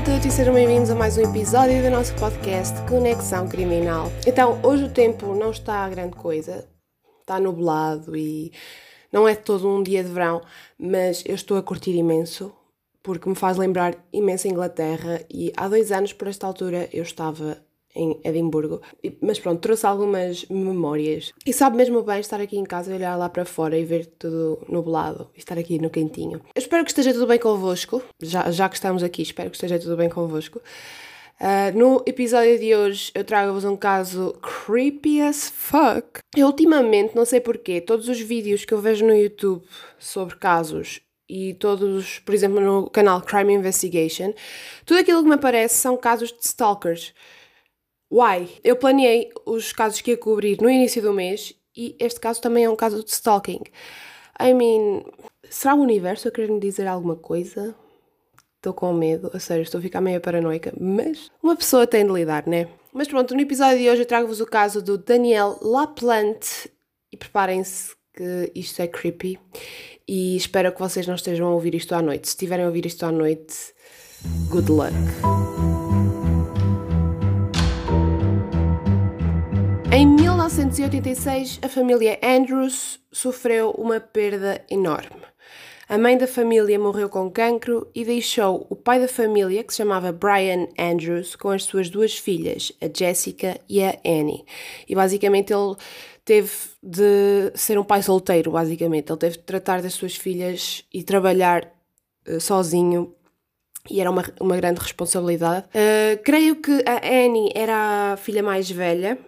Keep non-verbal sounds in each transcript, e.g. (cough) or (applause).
a todos e sejam bem-vindos a mais um episódio do nosso podcast Conexão Criminal. Então, hoje o tempo não está a grande coisa, está nublado e não é todo um dia de verão, mas eu estou a curtir imenso porque me faz lembrar imenso a Inglaterra e há dois anos, por esta altura, eu estava em Edimburgo. Mas pronto, trouxe algumas memórias. E sabe mesmo bem estar aqui em casa, olhar lá para fora e ver tudo nublado e estar aqui no quentinho. Eu espero que esteja tudo bem convosco, já, já que estamos aqui, espero que esteja tudo bem convosco. Uh, no episódio de hoje eu trago-vos um caso creepy as fuck. Eu ultimamente, não sei porquê, todos os vídeos que eu vejo no YouTube sobre casos e todos, por exemplo, no canal Crime Investigation, tudo aquilo que me aparece são casos de stalkers. Why? Eu planeei os casos que ia cobrir no início do mês e este caso também é um caso de stalking. I mean, será o universo a querer me dizer alguma coisa? Estou com medo, a sério, estou a ficar meio paranoica, mas uma pessoa tem de lidar, né? Mas pronto, no episódio de hoje eu trago-vos o caso do Daniel Laplante e preparem-se que isto é creepy e espero que vocês não estejam a ouvir isto à noite. Se estiverem a ouvir isto à noite, good luck. Em 1986, a família Andrews sofreu uma perda enorme. A mãe da família morreu com cancro e deixou o pai da família, que se chamava Brian Andrews, com as suas duas filhas, a Jessica e a Annie. E basicamente ele teve de ser um pai solteiro, basicamente. Ele teve de tratar das suas filhas e trabalhar uh, sozinho e era uma, uma grande responsabilidade. Uh, creio que a Annie era a filha mais velha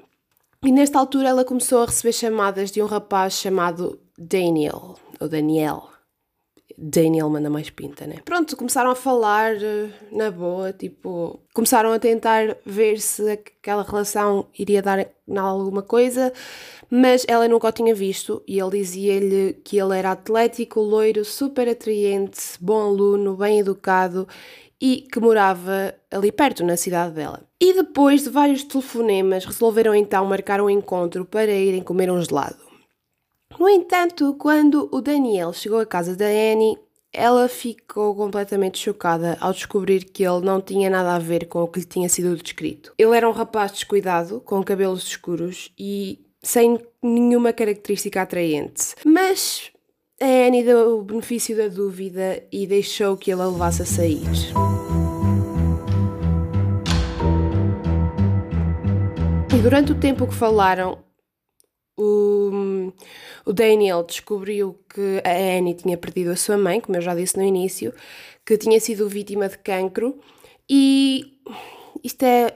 e nesta altura ela começou a receber chamadas de um rapaz chamado Daniel, ou Daniel. Daniel manda mais pinta, né? Pronto, começaram a falar eh, na boa, tipo, começaram a tentar ver se aquela relação iria dar em alguma coisa, mas ela nunca o tinha visto e ele dizia-lhe que ele era atlético, loiro, super atraente, bom aluno, bem educado e que morava ali perto, na cidade dela. E depois de vários telefonemas, resolveram então marcar um encontro para irem comer um gelado. No entanto, quando o Daniel chegou à casa da Annie, ela ficou completamente chocada ao descobrir que ele não tinha nada a ver com o que lhe tinha sido descrito. Ele era um rapaz descuidado, com cabelos escuros e sem nenhuma característica atraente. Mas a Annie deu o benefício da dúvida e deixou que ele a levasse a sair. E durante o tempo que falaram, o, o Daniel descobriu que a Annie tinha perdido a sua mãe, como eu já disse no início, que tinha sido vítima de cancro e isto, é,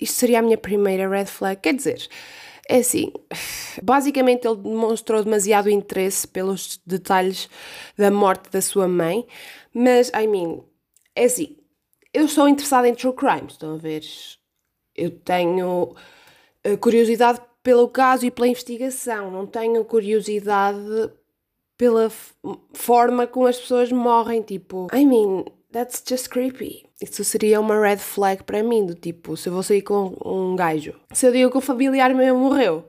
isto seria a minha primeira red flag. Quer dizer, é assim, basicamente ele demonstrou demasiado interesse pelos detalhes da morte da sua mãe, mas, I mean, é assim, eu sou interessada em true crime, estão a ver? Eu tenho eh, curiosidade pelo caso e pela investigação, não tenho curiosidade pela forma como as pessoas morrem, tipo, I mean, that's just creepy. Isso seria uma red flag para mim, do tipo, se eu vou sair com um gajo, se eu digo que o familiar meu morreu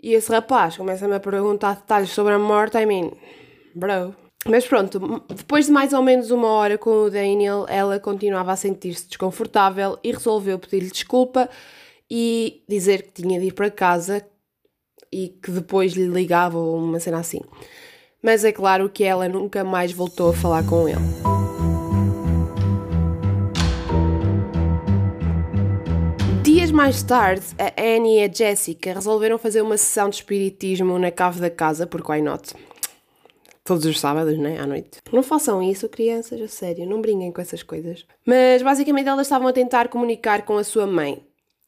e esse rapaz começa-me a perguntar detalhes sobre a morte, I mean, bro. Mas pronto, depois de mais ou menos uma hora com o Daniel, ela continuava a sentir-se desconfortável e resolveu pedir-lhe desculpa e dizer que tinha de ir para casa e que depois lhe ligava ou uma cena assim. Mas é claro que ela nunca mais voltou a falar com ele. Mais tarde, a Annie e a Jessica resolveram fazer uma sessão de espiritismo na cave da casa, porque why not? Todos os sábados, né? À noite. Não façam isso, crianças, a sério, não brinquem com essas coisas. Mas basicamente elas estavam a tentar comunicar com a sua mãe.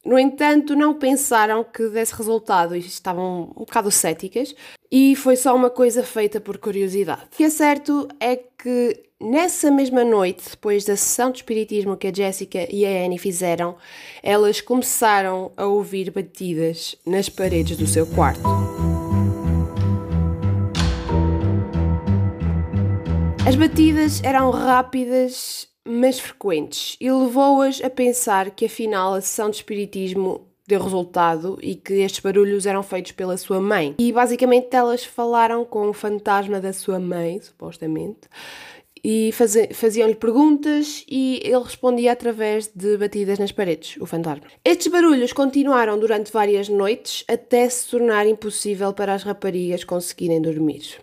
No entanto, não pensaram que desse resultado e estavam um bocado céticas, e foi só uma coisa feita por curiosidade. O que é certo é que nessa mesma noite, depois da sessão de espiritismo que a Jessica e a Annie fizeram, elas começaram a ouvir batidas nas paredes do seu quarto. As batidas eram rápidas mas frequentes, e levou-as a pensar que afinal a sessão de espiritismo deu resultado e que estes barulhos eram feitos pela sua mãe. E basicamente elas falaram com o fantasma da sua mãe, supostamente, e faziam-lhe perguntas e ele respondia através de batidas nas paredes, o fantasma. Estes barulhos continuaram durante várias noites até se tornar impossível para as raparigas conseguirem dormir.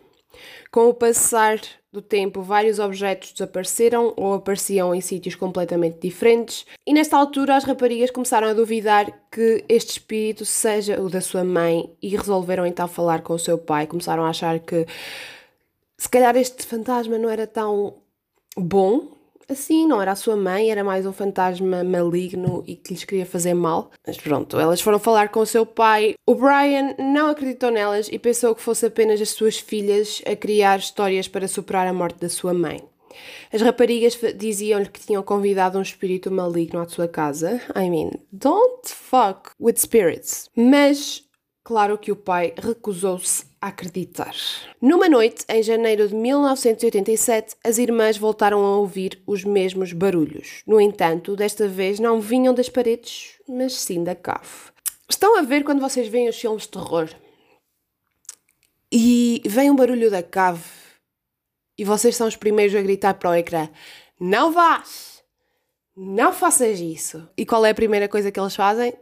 Com o passar do tempo, vários objetos desapareceram ou apareciam em sítios completamente diferentes, e nesta altura as raparigas começaram a duvidar que este espírito seja o da sua mãe e resolveram então falar com o seu pai. Começaram a achar que se calhar este fantasma não era tão bom assim, não era a sua mãe, era mais um fantasma maligno e que lhes queria fazer mal. Mas pronto, elas foram falar com o seu pai. O Brian não acreditou nelas e pensou que fosse apenas as suas filhas a criar histórias para superar a morte da sua mãe. As raparigas diziam-lhe que tinham convidado um espírito maligno à sua casa. I mean, don't fuck with spirits. Mas Claro que o pai recusou-se acreditar. Numa noite, em janeiro de 1987, as irmãs voltaram a ouvir os mesmos barulhos. No entanto, desta vez não vinham das paredes, mas sim da cave. Estão a ver quando vocês veem os filmes de terror e vem um barulho da cave e vocês são os primeiros a gritar para o ecrã: Não vás! Não faças isso! E qual é a primeira coisa que eles fazem?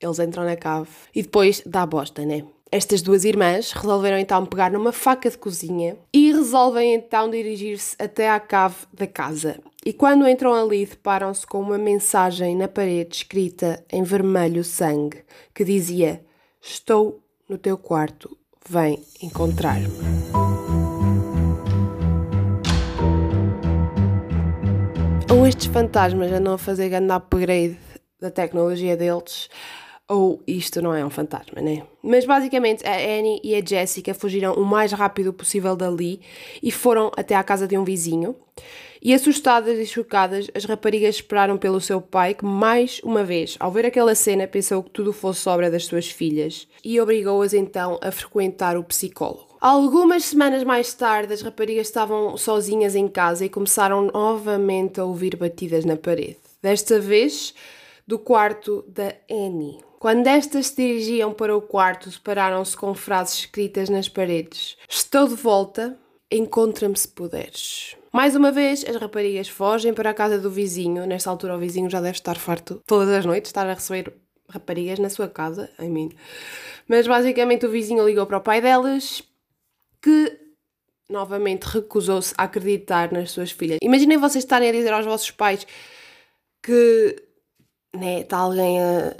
Eles entram na cave e depois dá bosta, né? Estas duas irmãs resolveram então pegar numa faca de cozinha e resolvem então dirigir-se até à cave da casa. E quando entram ali, deparam-se com uma mensagem na parede escrita em vermelho sangue que dizia: Estou no teu quarto, vem encontrar-me. Ou estes fantasmas andam a fazer grande upgrade da tecnologia deles, ou isto não é um fantasma, né? Mas basicamente a Annie e a Jessica fugiram o mais rápido possível dali e foram até à casa de um vizinho. E assustadas e chocadas, as raparigas esperaram pelo seu pai, que mais uma vez, ao ver aquela cena, pensou que tudo fosse obra das suas filhas e obrigou-as então a frequentar o psicólogo. Algumas semanas mais tarde, as raparigas estavam sozinhas em casa e começaram novamente a ouvir batidas na parede. Desta vez, do quarto da Annie. Quando estas se dirigiam para o quarto, separaram-se com frases escritas nas paredes. Estou de volta, encontra-me se puderes. Mais uma vez, as raparigas fogem para a casa do vizinho. Nesta altura, o vizinho já deve estar farto todas as noites, estar a receber raparigas na sua casa. I mean. Mas basicamente, o vizinho ligou para o pai delas, que novamente recusou-se a acreditar nas suas filhas. Imaginem vocês estarem a dizer aos vossos pais que né, está alguém a,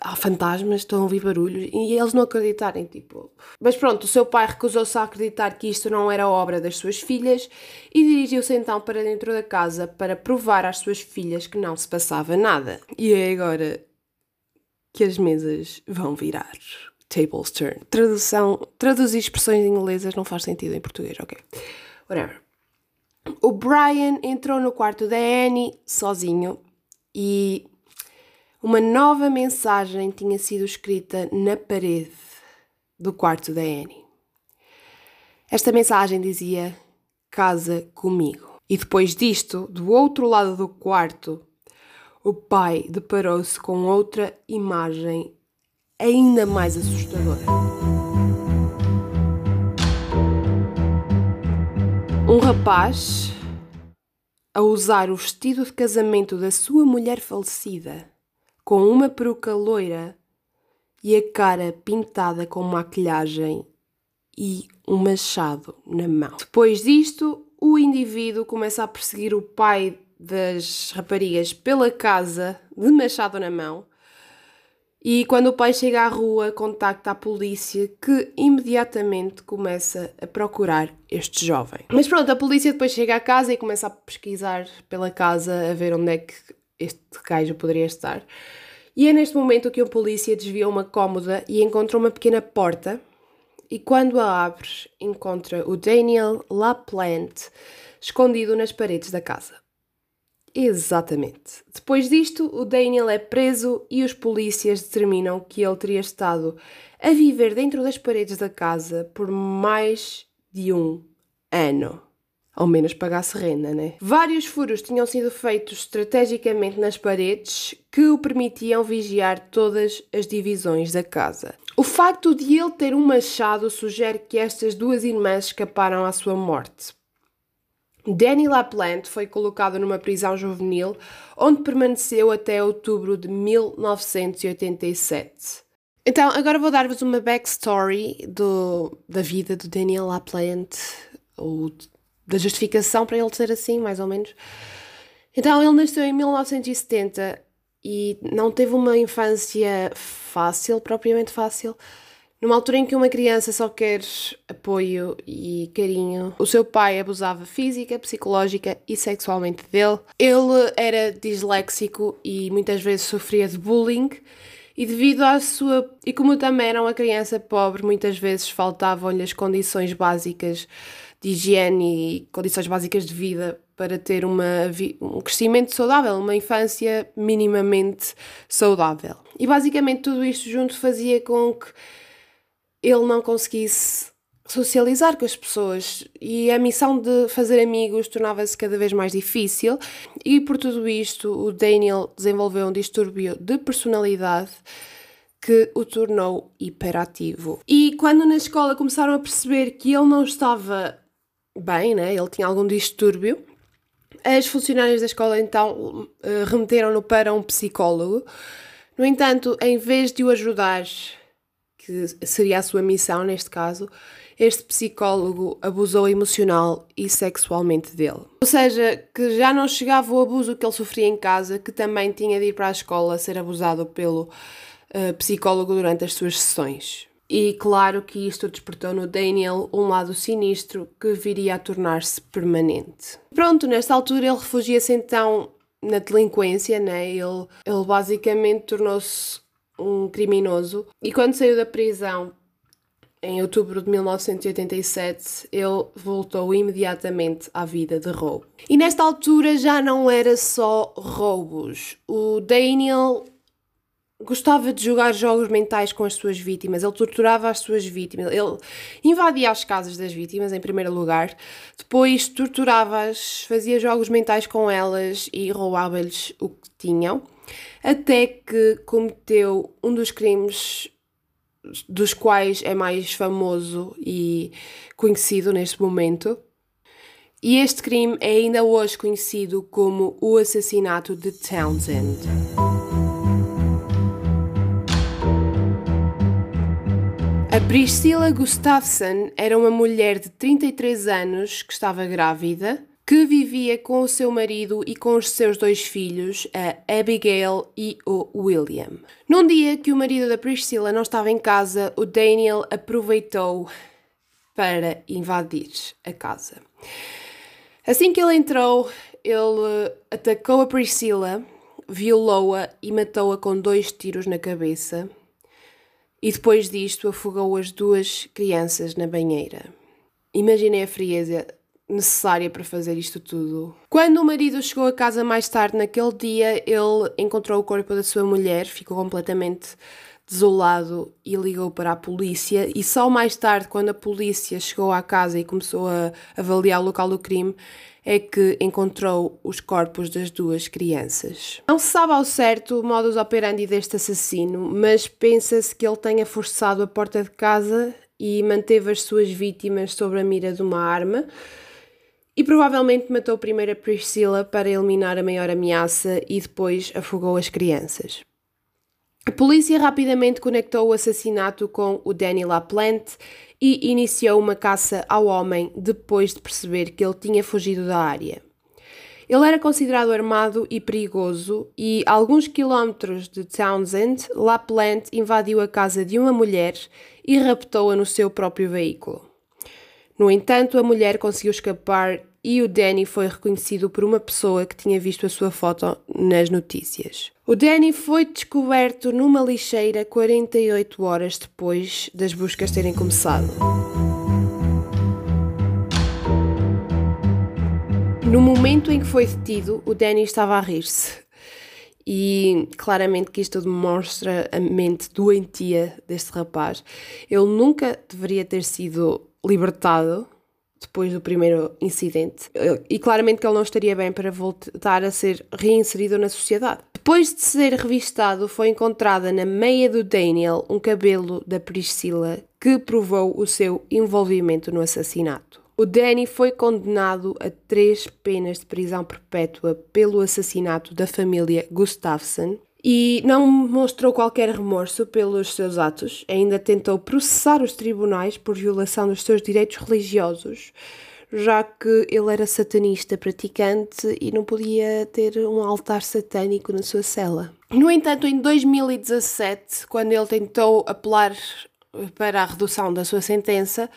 há fantasmas, estão a ouvir barulhos e eles não acreditarem, tipo. Mas pronto, o seu pai recusou-se a acreditar que isto não era obra das suas filhas e dirigiu-se então para dentro da casa para provar às suas filhas que não se passava nada. E é agora que as mesas vão virar. Tables turn. Tradução, traduzir expressões inglesas não faz sentido em português, ok? Whatever. O Brian entrou no quarto da Annie sozinho e uma nova mensagem tinha sido escrita na parede do quarto da Annie. Esta mensagem dizia: Casa comigo. E depois disto, do outro lado do quarto, o pai deparou-se com outra imagem ainda mais assustadora. Um rapaz a usar o vestido de casamento da sua mulher falecida com uma peruca loira e a cara pintada com maquilhagem e um machado na mão. Depois disto, o indivíduo começa a perseguir o pai das raparigas pela casa de machado na mão. E quando o pai chega à rua, contacta a polícia que imediatamente começa a procurar este jovem. Mas pronto, a polícia depois chega à casa e começa a pesquisar pela casa a ver onde é que este gajo poderia estar. E é neste momento que o polícia desvia uma cômoda e encontra uma pequena porta. E quando a abre, encontra o Daniel LaPlante escondido nas paredes da casa. Exatamente. Depois disto, o Daniel é preso e os polícias determinam que ele teria estado a viver dentro das paredes da casa por mais de um ano ao menos pagasse renda, né? Vários furos tinham sido feitos estrategicamente nas paredes que o permitiam vigiar todas as divisões da casa. O facto de ele ter um machado sugere que estas duas irmãs escaparam à sua morte. Danny LaPlante foi colocado numa prisão juvenil, onde permaneceu até outubro de 1987. Então, agora vou dar-vos uma backstory do, da vida do Daniel LaPlante, ou da justificação para ele ser assim, mais ou menos. Então, ele nasceu em 1970 e não teve uma infância fácil, propriamente fácil. Numa altura em que uma criança só quer apoio e carinho, o seu pai abusava física, psicológica e sexualmente dele. Ele era disléxico e muitas vezes sofria de bullying. E devido à sua. E como também era uma criança pobre, muitas vezes faltavam-lhe as condições básicas de higiene e condições básicas de vida para ter uma, um crescimento saudável, uma infância minimamente saudável. E basicamente tudo isto junto fazia com que ele não conseguisse socializar com as pessoas e a missão de fazer amigos tornava-se cada vez mais difícil e por tudo isto o Daniel desenvolveu um distúrbio de personalidade que o tornou hiperativo. E quando na escola começaram a perceber que ele não estava bem, né? ele tinha algum distúrbio, as funcionárias da escola então eh, remeteram-no para um psicólogo. No entanto, em vez de o ajudar que seria a sua missão neste caso, este psicólogo abusou emocional e sexualmente dele. Ou seja, que já não chegava o abuso que ele sofria em casa, que também tinha de ir para a escola ser abusado pelo uh, psicólogo durante as suas sessões. E claro que isto despertou no Daniel um lado sinistro que viria a tornar-se permanente. Pronto, nesta altura ele refugia-se então na delinquência, né? ele, ele basicamente tornou-se um criminoso, e quando saiu da prisão em outubro de 1987, ele voltou imediatamente à vida de roubo. E nesta altura já não era só roubos. O Daniel gostava de jogar jogos mentais com as suas vítimas, ele torturava as suas vítimas, ele invadia as casas das vítimas, em primeiro lugar, depois torturava-as, fazia jogos mentais com elas e roubava-lhes o que tinham até que cometeu um dos crimes dos quais é mais famoso e conhecido neste momento. E este crime é ainda hoje conhecido como o assassinato de Townsend. Priscilla Gustafsson era uma mulher de 33 anos que estava grávida que vivia com o seu marido e com os seus dois filhos, a Abigail e o William. Num dia que o marido da Priscilla não estava em casa, o Daniel aproveitou para invadir a casa. Assim que ele entrou, ele atacou a Priscilla, violou-a e matou-a com dois tiros na cabeça. E depois disto afogou as duas crianças na banheira. Imaginei a frieza necessária para fazer isto tudo. Quando o marido chegou a casa mais tarde naquele dia, ele encontrou o corpo da sua mulher, ficou completamente desolado e ligou para a polícia. E só mais tarde, quando a polícia chegou à casa e começou a avaliar o local do crime, é que encontrou os corpos das duas crianças. Não se sabe ao certo o modus operandi deste assassino, mas pensa-se que ele tenha forçado a porta de casa e manteve as suas vítimas sobre a mira de uma arma e provavelmente matou primeiro a Priscilla para eliminar a maior ameaça e depois afogou as crianças. A polícia rapidamente conectou o assassinato com o Danny LaPlante e iniciou uma caça ao homem depois de perceber que ele tinha fugido da área. Ele era considerado armado e perigoso e, a alguns quilómetros de Townsend, LaPlante invadiu a casa de uma mulher e raptou-a no seu próprio veículo. No entanto, a mulher conseguiu escapar e o Danny foi reconhecido por uma pessoa que tinha visto a sua foto nas notícias. O Danny foi descoberto numa lixeira 48 horas depois das buscas terem começado. No momento em que foi detido, o Danny estava a rir-se. E claramente que isto demonstra a mente doentia deste rapaz. Ele nunca deveria ter sido libertado depois do primeiro incidente. E claramente que ele não estaria bem para voltar a ser reinserido na sociedade. Depois de ser revistado, foi encontrada na meia do Daniel um cabelo da Priscilla que provou o seu envolvimento no assassinato. O Danny foi condenado a três penas de prisão perpétua pelo assassinato da família Gustafsson e não mostrou qualquer remorso pelos seus atos. Ainda tentou processar os tribunais por violação dos seus direitos religiosos, já que ele era satanista praticante e não podia ter um altar satânico na sua cela. No entanto, em 2017, quando ele tentou apelar para a redução da sua sentença,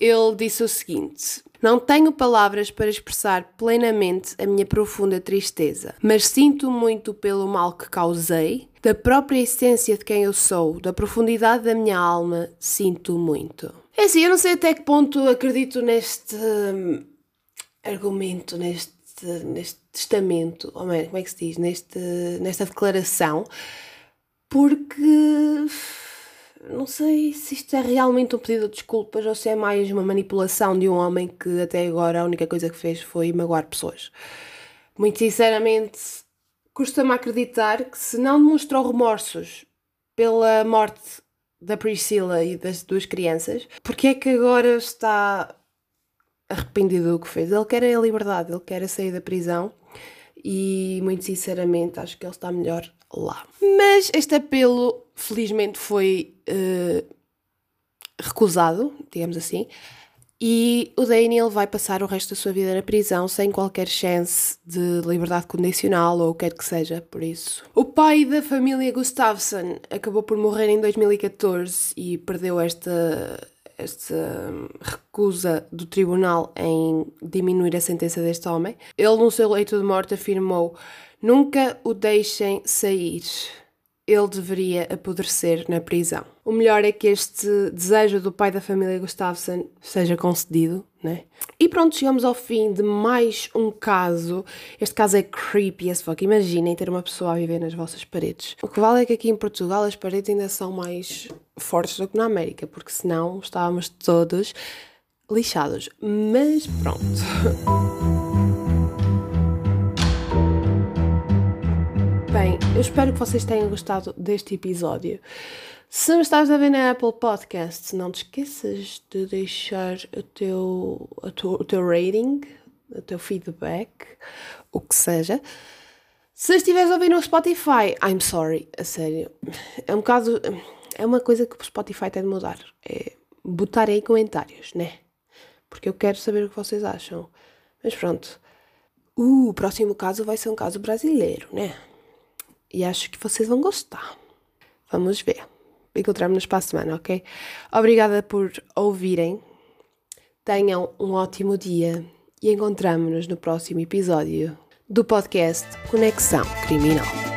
ele disse o seguinte: Não tenho palavras para expressar plenamente a minha profunda tristeza, mas sinto muito pelo mal que causei, da própria essência de quem eu sou, da profundidade da minha alma, sinto muito. É assim, eu não sei até que ponto acredito neste hum, argumento, neste, neste testamento, ou como é que se diz, neste, nesta declaração, porque não sei se isto é realmente um pedido de desculpas ou se é mais uma manipulação de um homem que até agora a única coisa que fez foi magoar pessoas. Muito sinceramente, custa-me acreditar que se não demonstrou remorsos pela morte da Priscila e das duas crianças, porque é que agora está arrependido do que fez? Ele quer a liberdade, ele quer a sair da prisão e muito sinceramente acho que ele está melhor lá. Mas este apelo, felizmente, foi uh, recusado, digamos assim, e o Daniel vai passar o resto da sua vida na prisão sem qualquer chance de liberdade condicional ou o que quer que seja, por isso. O pai da família Gustafsson acabou por morrer em 2014 e perdeu esta, esta recusa do tribunal em diminuir a sentença deste homem. Ele, no seu leito de morte, afirmou Nunca o deixem sair. Ele deveria apodrecer na prisão. O melhor é que este desejo do pai da família Gustafsson seja concedido, né? E pronto, chegamos ao fim de mais um caso. Este caso é creepy as fuck. Imaginem ter uma pessoa a viver nas vossas paredes. O que vale é que aqui em Portugal as paredes ainda são mais fortes do que na América, porque senão estávamos todos lixados. Mas pronto. (laughs) Bem, eu espero que vocês tenham gostado deste episódio. Se me estás a ver na Apple Podcasts, não te esqueças de deixar o teu, o teu, o teu rating, o teu feedback, o que seja. Se estiveres a ouvir no Spotify, I'm sorry, a sério. É um bocado. É uma coisa que o Spotify tem de mudar. É botar aí comentários, né? Porque eu quero saber o que vocês acham. Mas pronto. Uh, o próximo caso vai ser um caso brasileiro, né? E acho que vocês vão gostar. Vamos ver. Encontramos-nos para a semana, ok? Obrigada por ouvirem. Tenham um ótimo dia e encontramos-nos no próximo episódio do podcast Conexão Criminal.